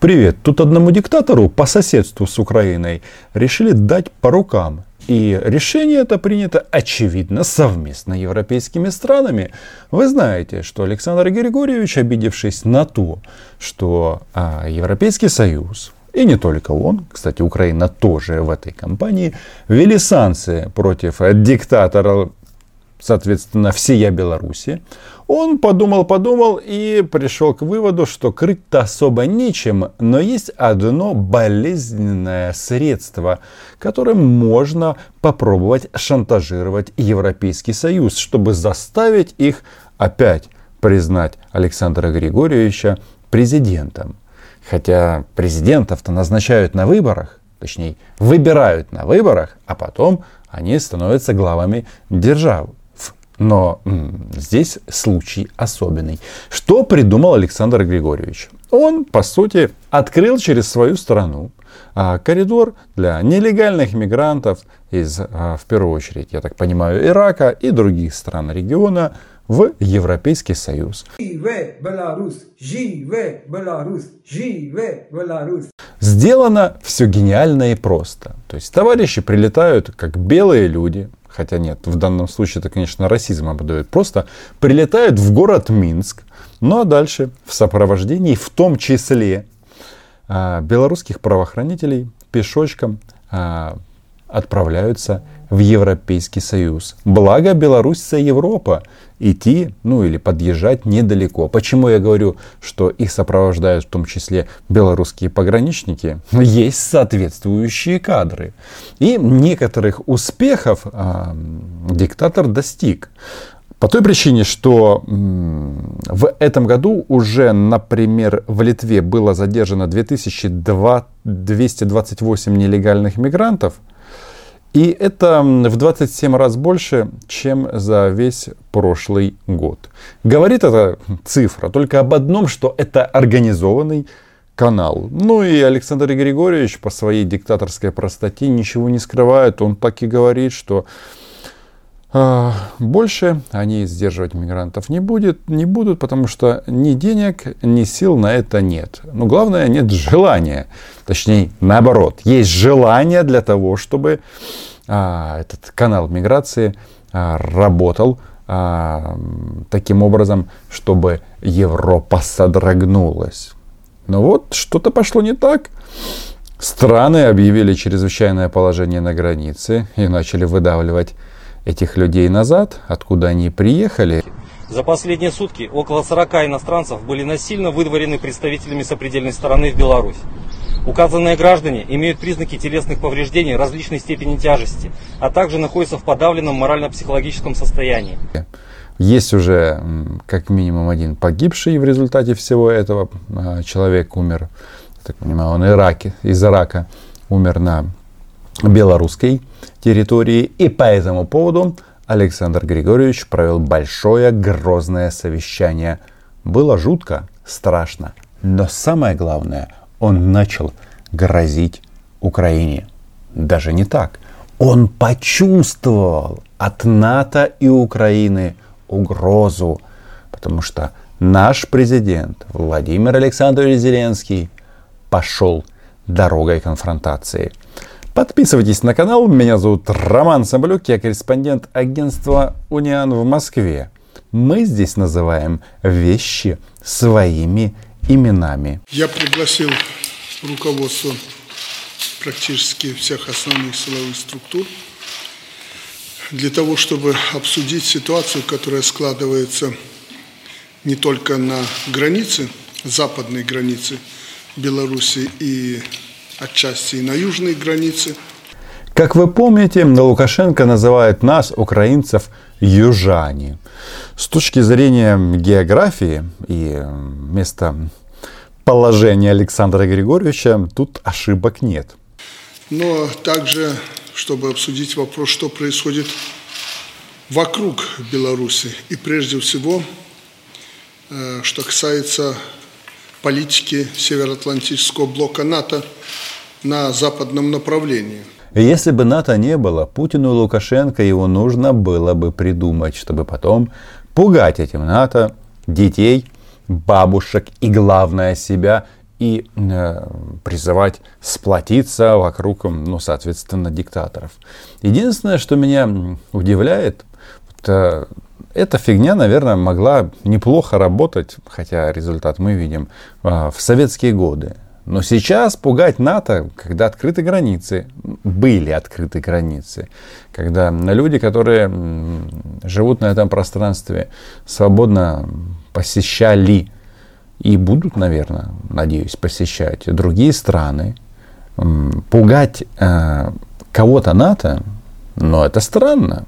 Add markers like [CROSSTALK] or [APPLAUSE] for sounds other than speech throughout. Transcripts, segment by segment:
Привет. Тут одному диктатору по соседству с Украиной решили дать по рукам. И решение это принято, очевидно, совместно европейскими странами. Вы знаете, что Александр Григорьевич, обидевшись на то, что а, Европейский Союз, и не только он, кстати, Украина тоже в этой кампании, ввели санкции против диктатора соответственно, всея Беларуси, он подумал-подумал и пришел к выводу, что крыть-то особо нечем, но есть одно болезненное средство, которым можно попробовать шантажировать Европейский Союз, чтобы заставить их опять признать Александра Григорьевича президентом. Хотя президентов-то назначают на выборах, точнее выбирают на выборах, а потом они становятся главами державы. Но здесь случай особенный. Что придумал Александр Григорьевич? Он, по сути, открыл через свою страну а, коридор для нелегальных мигрантов из, а, в первую очередь, я так понимаю, Ирака и других стран региона в Европейский Союз. Живе Беларусь! Живе Беларусь! Живе Беларусь! Сделано все гениально и просто. То есть товарищи прилетают как белые люди, хотя нет, в данном случае это, конечно, расизм обдает, просто прилетают в город Минск, ну а дальше в сопровождении, в том числе а, белорусских правоохранителей, пешочком а, отправляются в Европейский Союз. Благо Беларусь это Европа. Идти, ну или подъезжать недалеко. Почему я говорю, что их сопровождают в том числе белорусские пограничники? [LAUGHS] Есть соответствующие кадры. И некоторых успехов э, диктатор достиг. По той причине, что в этом году уже, например, в Литве было задержано 2228 нелегальных мигрантов, и это в 27 раз больше, чем за весь прошлый год. Говорит эта цифра только об одном, что это организованный канал. Ну и Александр Григорьевич по своей диктаторской простоте ничего не скрывает. Он так и говорит, что больше они сдерживать мигрантов не, будет, не будут, потому что ни денег, ни сил на это нет. Но главное, нет желания. Точнее, наоборот, есть желание для того, чтобы а, этот канал миграции а, работал а, таким образом, чтобы Европа содрогнулась. Но вот что-то пошло не так. Страны объявили чрезвычайное положение на границе и начали выдавливать этих людей назад, откуда они приехали. За последние сутки около 40 иностранцев были насильно выдворены представителями сопредельной стороны в Беларусь. Указанные граждане имеют признаки телесных повреждений различной степени тяжести, а также находятся в подавленном морально-психологическом состоянии. Есть уже как минимум один погибший в результате всего этого. А, человек умер, так понимаю, он Ираке, из Ирака умер на белорусской территории. И по этому поводу Александр Григорьевич провел большое грозное совещание. Было жутко, страшно. Но самое главное, он начал грозить Украине. Даже не так. Он почувствовал от НАТО и Украины угрозу. Потому что наш президент Владимир Александрович Зеленский пошел дорогой конфронтации. Подписывайтесь на канал. Меня зовут Роман Соболюк. Я корреспондент агентства Униан в Москве. Мы здесь называем вещи своими именами. Я пригласил руководство практически всех основных силовых структур для того, чтобы обсудить ситуацию, которая складывается не только на границе, западной границе Беларуси и отчасти и на южной границе. Как вы помните, Лукашенко называет нас, украинцев, южане. С точки зрения географии и места положения Александра Григорьевича тут ошибок нет. Но также, чтобы обсудить вопрос, что происходит вокруг Беларуси. И прежде всего, э, что касается политики Североатлантического блока НАТО на западном направлении. Если бы НАТО не было, Путину и Лукашенко его нужно было бы придумать, чтобы потом пугать этим НАТО детей, бабушек и, главное, себя и э, призывать сплотиться вокруг, ну, соответственно, диктаторов. Единственное, что меня удивляет, это, эта фигня, наверное, могла неплохо работать, хотя результат мы видим, э, в советские годы. Но сейчас пугать НАТО, когда открыты границы, были открыты границы, когда люди, которые живут на этом пространстве, свободно посещали и будут, наверное, надеюсь, посещать другие страны, пугать э, кого-то НАТО, но это странно.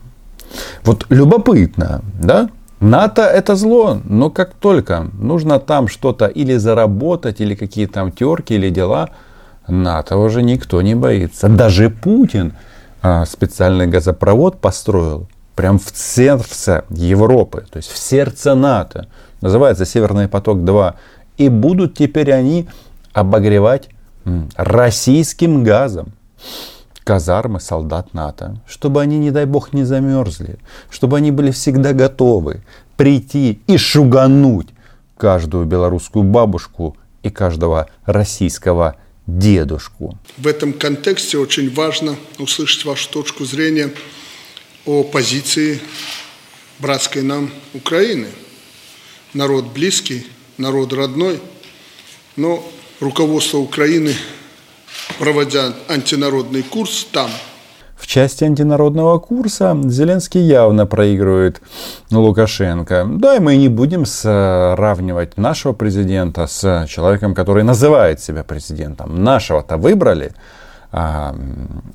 Вот любопытно, да? НАТО это зло, но как только нужно там что-то или заработать, или какие там терки, или дела, НАТО уже никто не боится. Даже Путин а, специальный газопровод построил прям в сердце Европы, то есть в сердце НАТО. Называется Северный поток-2. И будут теперь они обогревать российским газом казармы солдат НАТО, чтобы они, не дай бог, не замерзли, чтобы они были всегда готовы прийти и шугануть каждую белорусскую бабушку и каждого российского дедушку. В этом контексте очень важно услышать вашу точку зрения о позиции братской нам Украины. Народ близкий, народ родной, но руководство Украины проводя антинародный курс там. В части антинародного курса Зеленский явно проигрывает Лукашенко. Да, и мы не будем сравнивать нашего президента с человеком, который называет себя президентом. Нашего-то выбрали. А,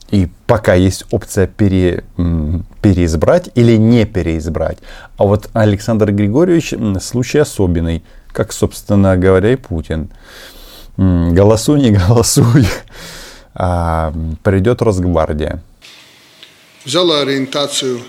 и пока есть опция пере, переизбрать или не переизбрать. А вот Александр Григорьевич случай особенный, как, собственно говоря, и Путин голосуй, не [LAUGHS] голосуй, а, придет Росгвардия. Взяла ориентацию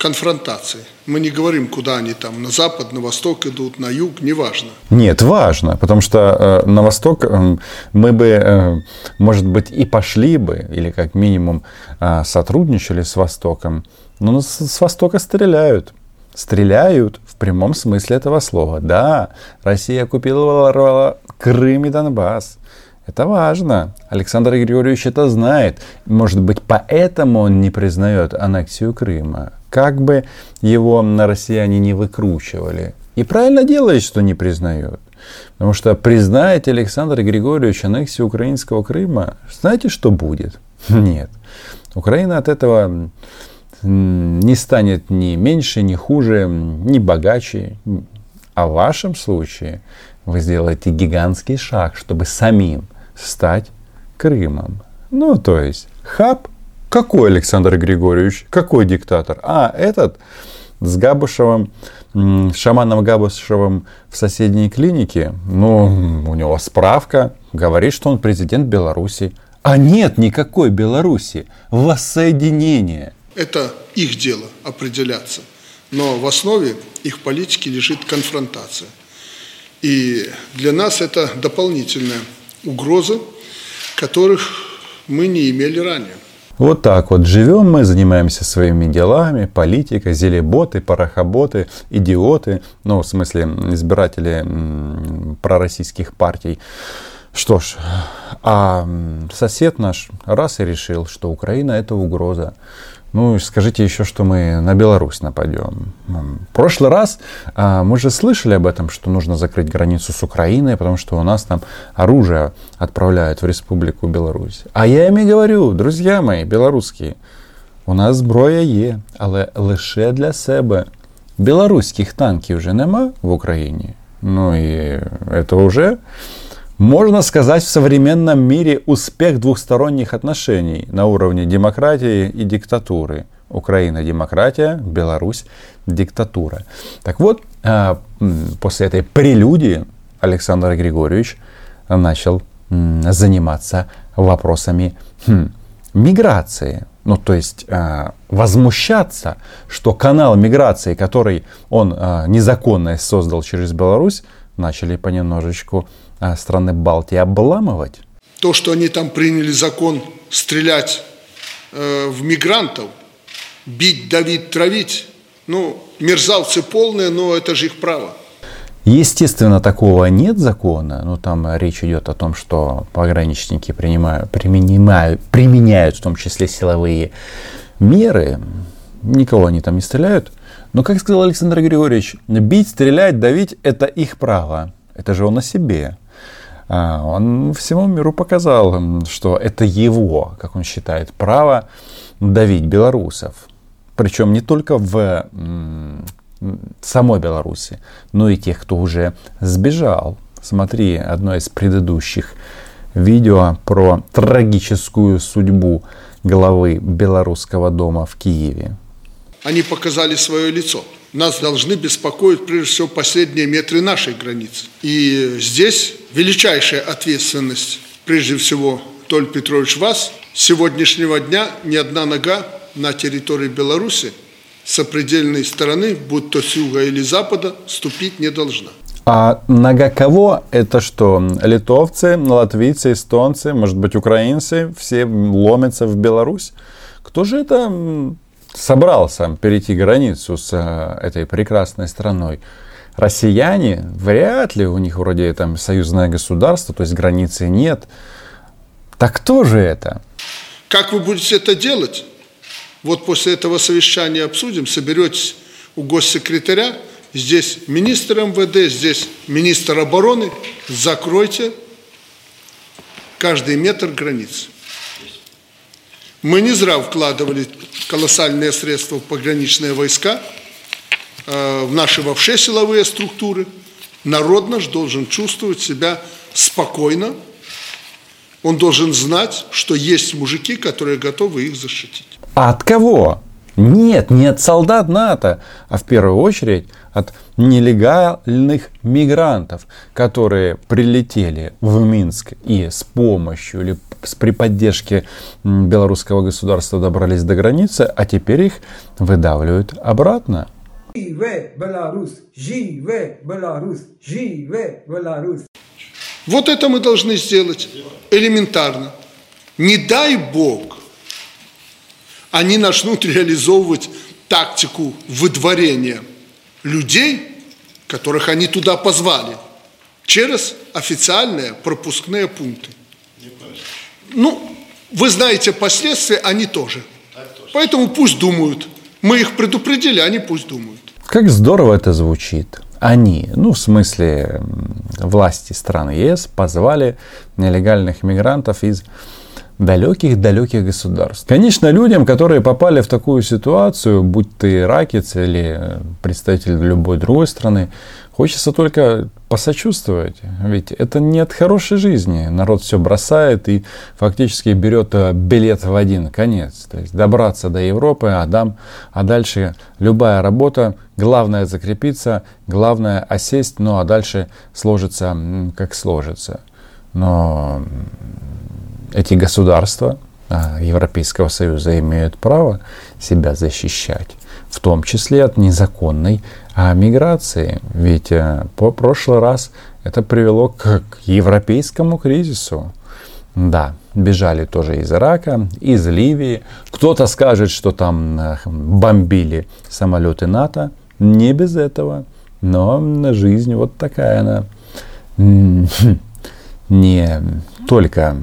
конфронтации. Мы не говорим, куда они там, на запад, на восток идут, на юг, неважно. Нет, важно, потому что э, на восток э, мы бы, э, может быть, и пошли бы, или как минимум э, сотрудничали с Востоком, но с, с Востока стреляют. Стреляют прямом смысле этого слова. Да, Россия оккупировала Крым и Донбасс. Это важно. Александр Григорьевич это знает. Может быть, поэтому он не признает аннексию Крыма. Как бы его на россияне не выкручивали. И правильно делает, что не признает. Потому что признает Александр Григорьевич аннексию украинского Крыма, знаете, что будет? [LAUGHS] Нет. Украина от этого не станет ни меньше, ни хуже, ни богаче. А в вашем случае вы сделаете гигантский шаг, чтобы самим стать Крымом. Ну, то есть, хаб, какой Александр Григорьевич, какой диктатор? А, этот с Габушевым, шаманом Габушевым в соседней клинике, ну, у него справка, говорит, что он президент Беларуси. А нет никакой Беларуси, воссоединение – это их дело определяться. Но в основе их политики лежит конфронтация. И для нас это дополнительная угроза, которых мы не имели ранее. Вот так вот живем мы, занимаемся своими делами, политика, зелеботы, порохоботы, идиоты, ну, в смысле, избиратели пророссийских партий. Что ж, а сосед наш раз и решил, что Украина это угроза. Ну, скажите еще, что мы на Беларусь нападем. В прошлый раз а, мы же слышали об этом, что нужно закрыть границу с Украиной, потому что у нас там оружие отправляют в Республику Беларусь. А я им и говорю, друзья мои, белорусские, у нас зброя є, але лише для себе. Білоруських танків вже нема в Україні. Ну и это уже можно сказать, в современном мире успех двухсторонних отношений на уровне демократии и диктатуры. Украина демократия, Беларусь диктатура. Так вот, а, после этой прелюдии Александр Григорьевич начал заниматься вопросами хм, миграции. Ну, то есть а, возмущаться, что канал миграции, который он а, незаконно создал через Беларусь, начали понемножечку а, страны Балтии обламывать. То, что они там приняли закон стрелять э, в мигрантов, бить, давить, травить, ну, мерзавцы полные, но это же их право. Естественно, такого нет закона, но там речь идет о том, что пограничники принимают, применяют, применяют в том числе силовые меры, никого они там не стреляют. Но, как сказал Александр Григорьевич, бить, стрелять, давить – это их право. Это же он о себе. А, он всему миру показал, что это его, как он считает, право давить белорусов. Причем не только в самой Беларуси, но и тех, кто уже сбежал. Смотри одно из предыдущих видео про трагическую судьбу главы Белорусского дома в Киеве. Они показали свое лицо. Нас должны беспокоить прежде всего последние метры нашей границы. И здесь величайшая ответственность, прежде всего, Толь Петрович, вас. С сегодняшнего дня ни одна нога на территории Беларуси сопредельной стороны, будь то с юга или запада, ступить не должна. А нога кого? Это что? Литовцы, латвийцы, эстонцы, может быть, украинцы, все ломятся в Беларусь? Кто же это собрался перейти границу с э, этой прекрасной страной? Россияне? Вряд ли, у них вроде там союзное государство, то есть границы нет. Так кто же это? Как вы будете это делать? Вот после этого совещания обсудим, соберетесь у госсекретаря, здесь министр МВД, здесь министр обороны, закройте каждый метр границы. Мы не зря вкладывали колоссальные средства в пограничные войска, э, в наши вообще силовые структуры. Народ наш должен чувствовать себя спокойно. Он должен знать, что есть мужики, которые готовы их защитить. А от кого? Нет, не от солдат НАТО, а в первую очередь от нелегальных мигрантов, которые прилетели в Минск и с помощью или при поддержке белорусского государства добрались до границы, а теперь их выдавливают обратно. Живе Беларусь! Живе Беларусь! Живе Беларусь! Вот это мы должны сделать элементарно. Не дай Бог, они начнут реализовывать тактику выдворения людей, которых они туда позвали, через официальные пропускные пункты. Ну, вы знаете последствия, они тоже. Поэтому пусть думают. Мы их предупредили, они пусть думают. Как здорово это звучит. Они, ну в смысле власти страны ЕС, позвали нелегальных мигрантов из далеких-далеких государств. Конечно, людям, которые попали в такую ситуацию, будь ты иракец или представитель любой другой страны, хочется только посочувствовать. Ведь это не от хорошей жизни. Народ все бросает и фактически берет э, билет в один конец. То есть добраться до Европы, а, дам, а дальше любая работа, главное закрепиться, главное осесть, ну а дальше сложится как сложится. Но эти государства Европейского Союза имеют право себя защищать, в том числе от незаконной а, миграции. Ведь а, по прошлый раз это привело к, к европейскому кризису. Да, бежали тоже из Ирака, из Ливии. Кто-то скажет, что там бомбили самолеты НАТО. Не без этого. Но жизнь вот такая она. [LAUGHS] Не только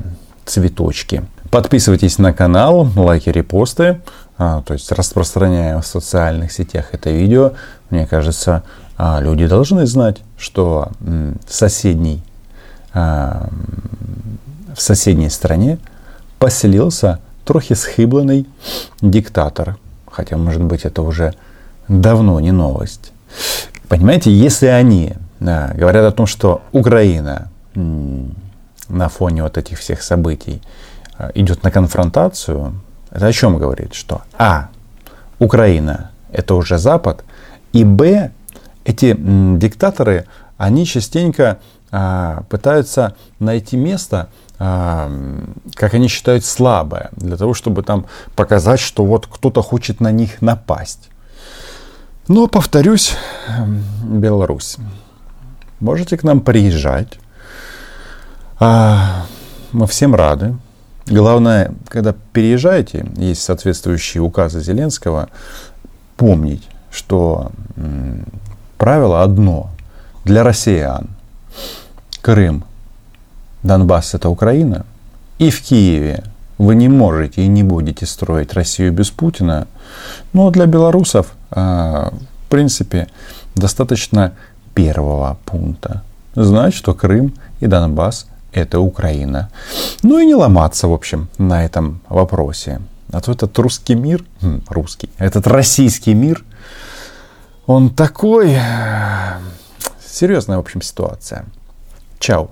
цветочки. Подписывайтесь на канал, лайки, репосты. А, то есть распространяем в социальных сетях это видео. Мне кажется, а, люди должны знать, что в соседней, а, в соседней стране поселился трохи схыбленный диктатор. Хотя, может быть, это уже давно не новость. Понимаете, если они говорят о том, что Украина на фоне вот этих всех событий идет на конфронтацию, это о чем говорит? Что А. Украина это уже Запад, и Б. Эти диктаторы, они частенько а, пытаются найти место, а, как они считают, слабое, для того, чтобы там показать, что вот кто-то хочет на них напасть. Но, повторюсь, Беларусь. Можете к нам приезжать, а, мы всем рады. Главное, когда переезжаете, есть соответствующие указы Зеленского, помнить, что правило одно. для россиян Крым, Донбасс это Украина, и в Киеве вы не можете и не будете строить Россию без Путина, но для белорусов, а, в принципе, достаточно первого пункта. Знать, что Крым и Донбасс – это Украина. Ну и не ломаться, в общем, на этом вопросе. А то этот русский мир, хм, русский, этот российский мир, он такой... Серьезная, в общем, ситуация. Чао.